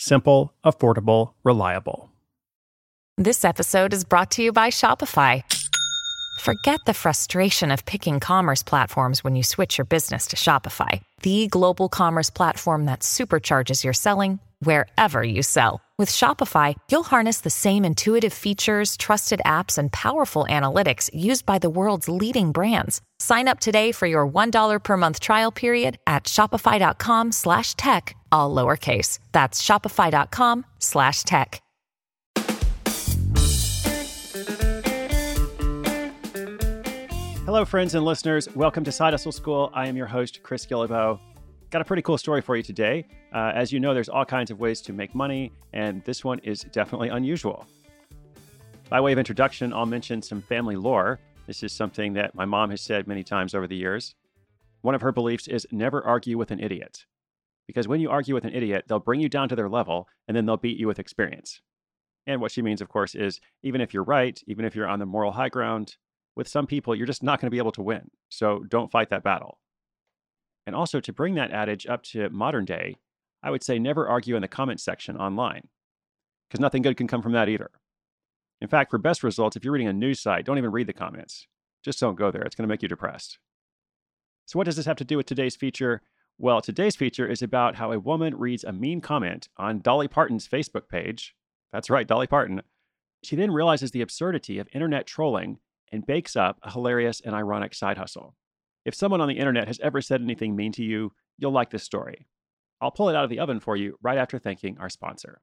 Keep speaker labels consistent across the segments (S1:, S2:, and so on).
S1: Simple, affordable, reliable.
S2: This episode is brought to you by Shopify. Forget the frustration of picking commerce platforms when you switch your business to Shopify, the global commerce platform that supercharges your selling wherever you sell. With Shopify, you'll harness the same intuitive features, trusted apps, and powerful analytics used by the world's leading brands. Sign up today for your $1 per month trial period at shopify.com slash tech, all lowercase. That's shopify.com slash tech.
S1: Hello, friends and listeners. Welcome to Side Hustle School. I am your host, Chris Guillebeau. Got a pretty cool story for you today. Uh, as you know, there's all kinds of ways to make money, and this one is definitely unusual. By way of introduction, I'll mention some family lore. This is something that my mom has said many times over the years. One of her beliefs is never argue with an idiot. Because when you argue with an idiot, they'll bring you down to their level and then they'll beat you with experience. And what she means, of course, is even if you're right, even if you're on the moral high ground, with some people, you're just not going to be able to win. So don't fight that battle. And also, to bring that adage up to modern day, I would say never argue in the comment section online, because nothing good can come from that either. In fact, for best results, if you're reading a news site, don't even read the comments. Just don't go there. It's going to make you depressed. So, what does this have to do with today's feature? Well, today's feature is about how a woman reads a mean comment on Dolly Parton's Facebook page. That's right, Dolly Parton. She then realizes the absurdity of internet trolling and bakes up a hilarious and ironic side hustle. If someone on the internet has ever said anything mean to you, you'll like this story. I'll pull it out of the oven for you right after thanking our sponsor.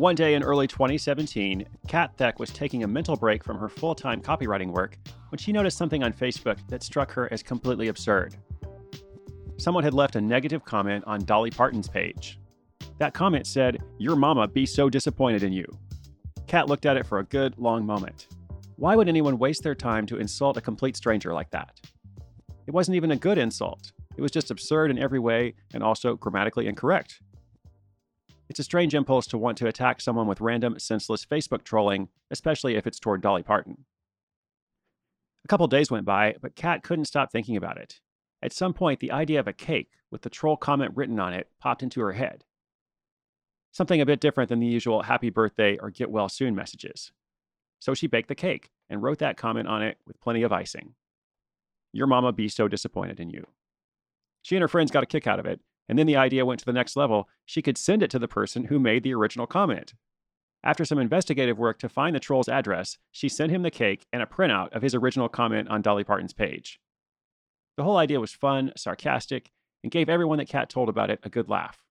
S1: One day in early 2017, Kat Theck was taking a mental break from her full time copywriting work when she noticed something on Facebook that struck her as completely absurd. Someone had left a negative comment on Dolly Parton's page. That comment said, Your mama be so disappointed in you. Kat looked at it for a good long moment. Why would anyone waste their time to insult a complete stranger like that? It wasn't even a good insult. It was just absurd in every way and also grammatically incorrect. It's a strange impulse to want to attack someone with random, senseless Facebook trolling, especially if it's toward Dolly Parton. A couple days went by, but Kat couldn't stop thinking about it. At some point, the idea of a cake with the troll comment written on it popped into her head. Something a bit different than the usual happy birthday or get well soon messages. So she baked the cake and wrote that comment on it with plenty of icing. Your mama be so disappointed in you. She and her friends got a kick out of it, and then the idea went to the next level. She could send it to the person who made the original comment. After some investigative work to find the troll's address, she sent him the cake and a printout of his original comment on Dolly Parton's page. The whole idea was fun, sarcastic, and gave everyone that Kat told about it a good laugh.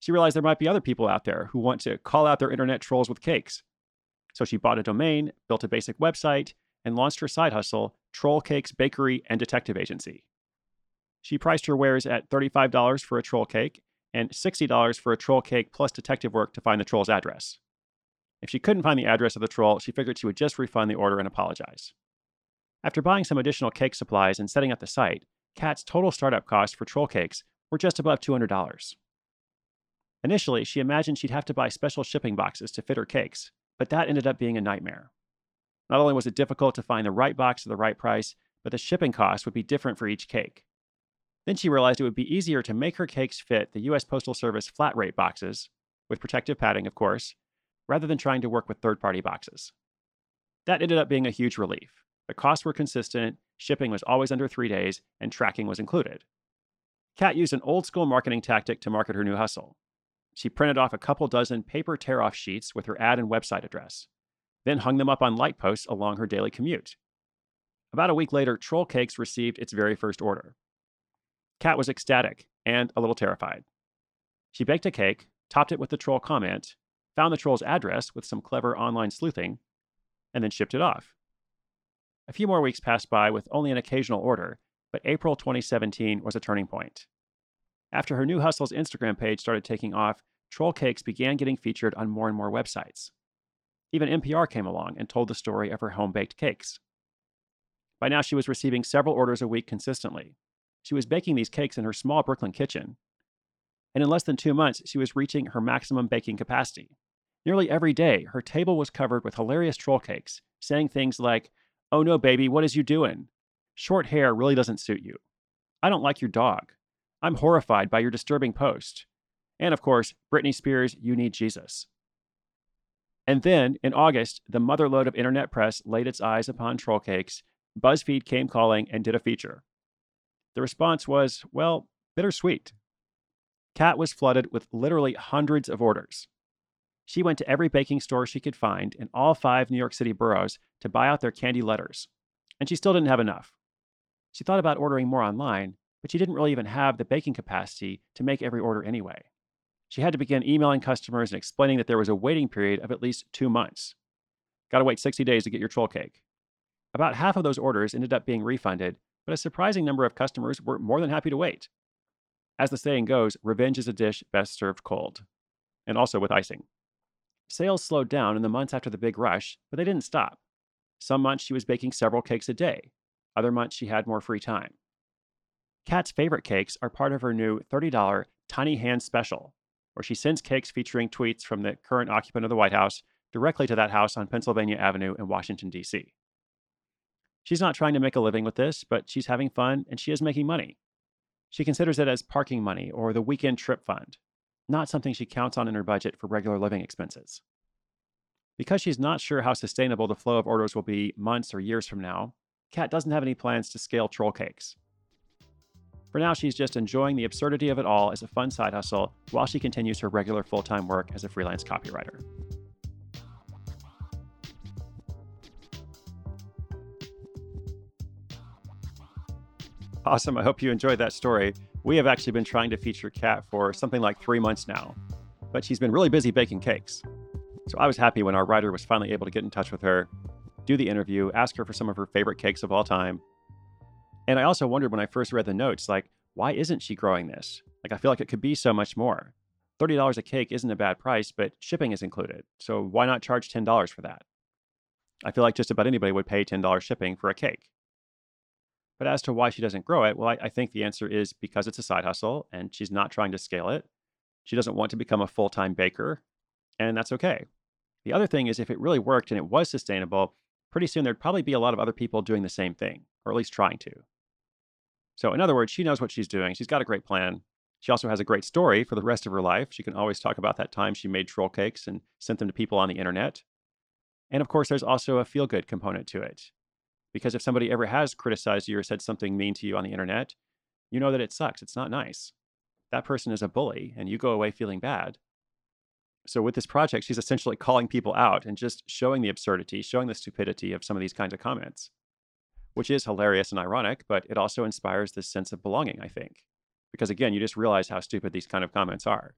S1: She realized there might be other people out there who want to call out their internet trolls with cakes. So she bought a domain, built a basic website, and launched her side hustle, Troll Cakes Bakery and Detective Agency. She priced her wares at $35 for a troll cake and $60 for a troll cake plus detective work to find the troll's address. If she couldn't find the address of the troll, she figured she would just refund the order and apologize. After buying some additional cake supplies and setting up the site, Kat's total startup costs for troll cakes were just above $200. Initially, she imagined she'd have to buy special shipping boxes to fit her cakes, but that ended up being a nightmare. Not only was it difficult to find the right box at the right price, but the shipping cost would be different for each cake. Then she realized it would be easier to make her cakes fit the US Postal Service flat rate boxes, with protective padding, of course, rather than trying to work with third party boxes. That ended up being a huge relief. The costs were consistent, shipping was always under three days, and tracking was included. Kat used an old school marketing tactic to market her new hustle. She printed off a couple dozen paper tear off sheets with her ad and website address, then hung them up on light posts along her daily commute. About a week later, Troll Cakes received its very first order. Kat was ecstatic and a little terrified. She baked a cake, topped it with the troll comment, found the troll's address with some clever online sleuthing, and then shipped it off. A few more weeks passed by with only an occasional order, but April 2017 was a turning point. After her new hustle's Instagram page started taking off, Troll Cakes began getting featured on more and more websites. Even NPR came along and told the story of her home baked cakes. By now, she was receiving several orders a week consistently. She was baking these cakes in her small Brooklyn kitchen. And in less than two months, she was reaching her maximum baking capacity. Nearly every day, her table was covered with hilarious troll cakes, saying things like, Oh no, baby, what is you doing? Short hair really doesn't suit you. I don't like your dog. I'm horrified by your disturbing post. And of course, Britney Spears, You Need Jesus. And then, in August, the motherlode of internet press laid its eyes upon troll cakes BuzzFeed came calling and did a feature. The response was, well, bittersweet. Kat was flooded with literally hundreds of orders. She went to every baking store she could find in all five New York City boroughs to buy out their candy letters, and she still didn't have enough. She thought about ordering more online, but she didn't really even have the baking capacity to make every order anyway. She had to begin emailing customers and explaining that there was a waiting period of at least two months. Got to wait 60 days to get your troll cake. About half of those orders ended up being refunded, but a surprising number of customers were more than happy to wait. As the saying goes, revenge is a dish best served cold, and also with icing. Sales slowed down in the months after the big rush, but they didn't stop. Some months she was baking several cakes a day, other months she had more free time. Kat's favorite cakes are part of her new $30 Tiny Hand Special, where she sends cakes featuring tweets from the current occupant of the White House directly to that house on Pennsylvania Avenue in Washington, D.C. She's not trying to make a living with this, but she's having fun and she is making money. She considers it as parking money or the weekend trip fund, not something she counts on in her budget for regular living expenses. Because she's not sure how sustainable the flow of orders will be months or years from now, Kat doesn't have any plans to scale troll cakes. For now, she's just enjoying the absurdity of it all as a fun side hustle while she continues her regular full time work as a freelance copywriter. Awesome. I hope you enjoyed that story. We have actually been trying to feature Kat for something like three months now, but she's been really busy baking cakes. So I was happy when our writer was finally able to get in touch with her, do the interview, ask her for some of her favorite cakes of all time. And I also wondered when I first read the notes, like, why isn't she growing this? Like, I feel like it could be so much more. $30 a cake isn't a bad price, but shipping is included. So why not charge $10 for that? I feel like just about anybody would pay $10 shipping for a cake. But as to why she doesn't grow it, well, I, I think the answer is because it's a side hustle and she's not trying to scale it. She doesn't want to become a full time baker, and that's okay. The other thing is, if it really worked and it was sustainable, pretty soon there'd probably be a lot of other people doing the same thing, or at least trying to. So, in other words, she knows what she's doing. She's got a great plan. She also has a great story for the rest of her life. She can always talk about that time she made troll cakes and sent them to people on the internet. And of course, there's also a feel good component to it. Because if somebody ever has criticized you or said something mean to you on the internet, you know that it sucks. It's not nice. That person is a bully and you go away feeling bad. So, with this project, she's essentially calling people out and just showing the absurdity, showing the stupidity of some of these kinds of comments, which is hilarious and ironic, but it also inspires this sense of belonging, I think. Because again, you just realize how stupid these kind of comments are.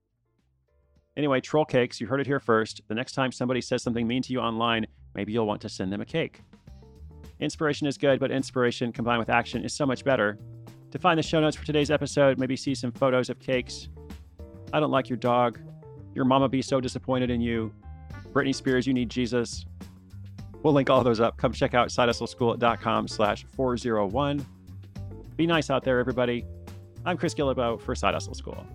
S1: Anyway, troll cakes, you heard it here first. The next time somebody says something mean to you online, maybe you'll want to send them a cake. Inspiration is good, but inspiration combined with action is so much better. To find the show notes for today's episode, maybe see some photos of cakes. I don't like your dog. Your mama be so disappointed in you. Britney Spears, you need Jesus. We'll link all those up. Come check out sidehustleschool.com slash 401. Be nice out there, everybody. I'm Chris Guillebeau for Side Hustle School.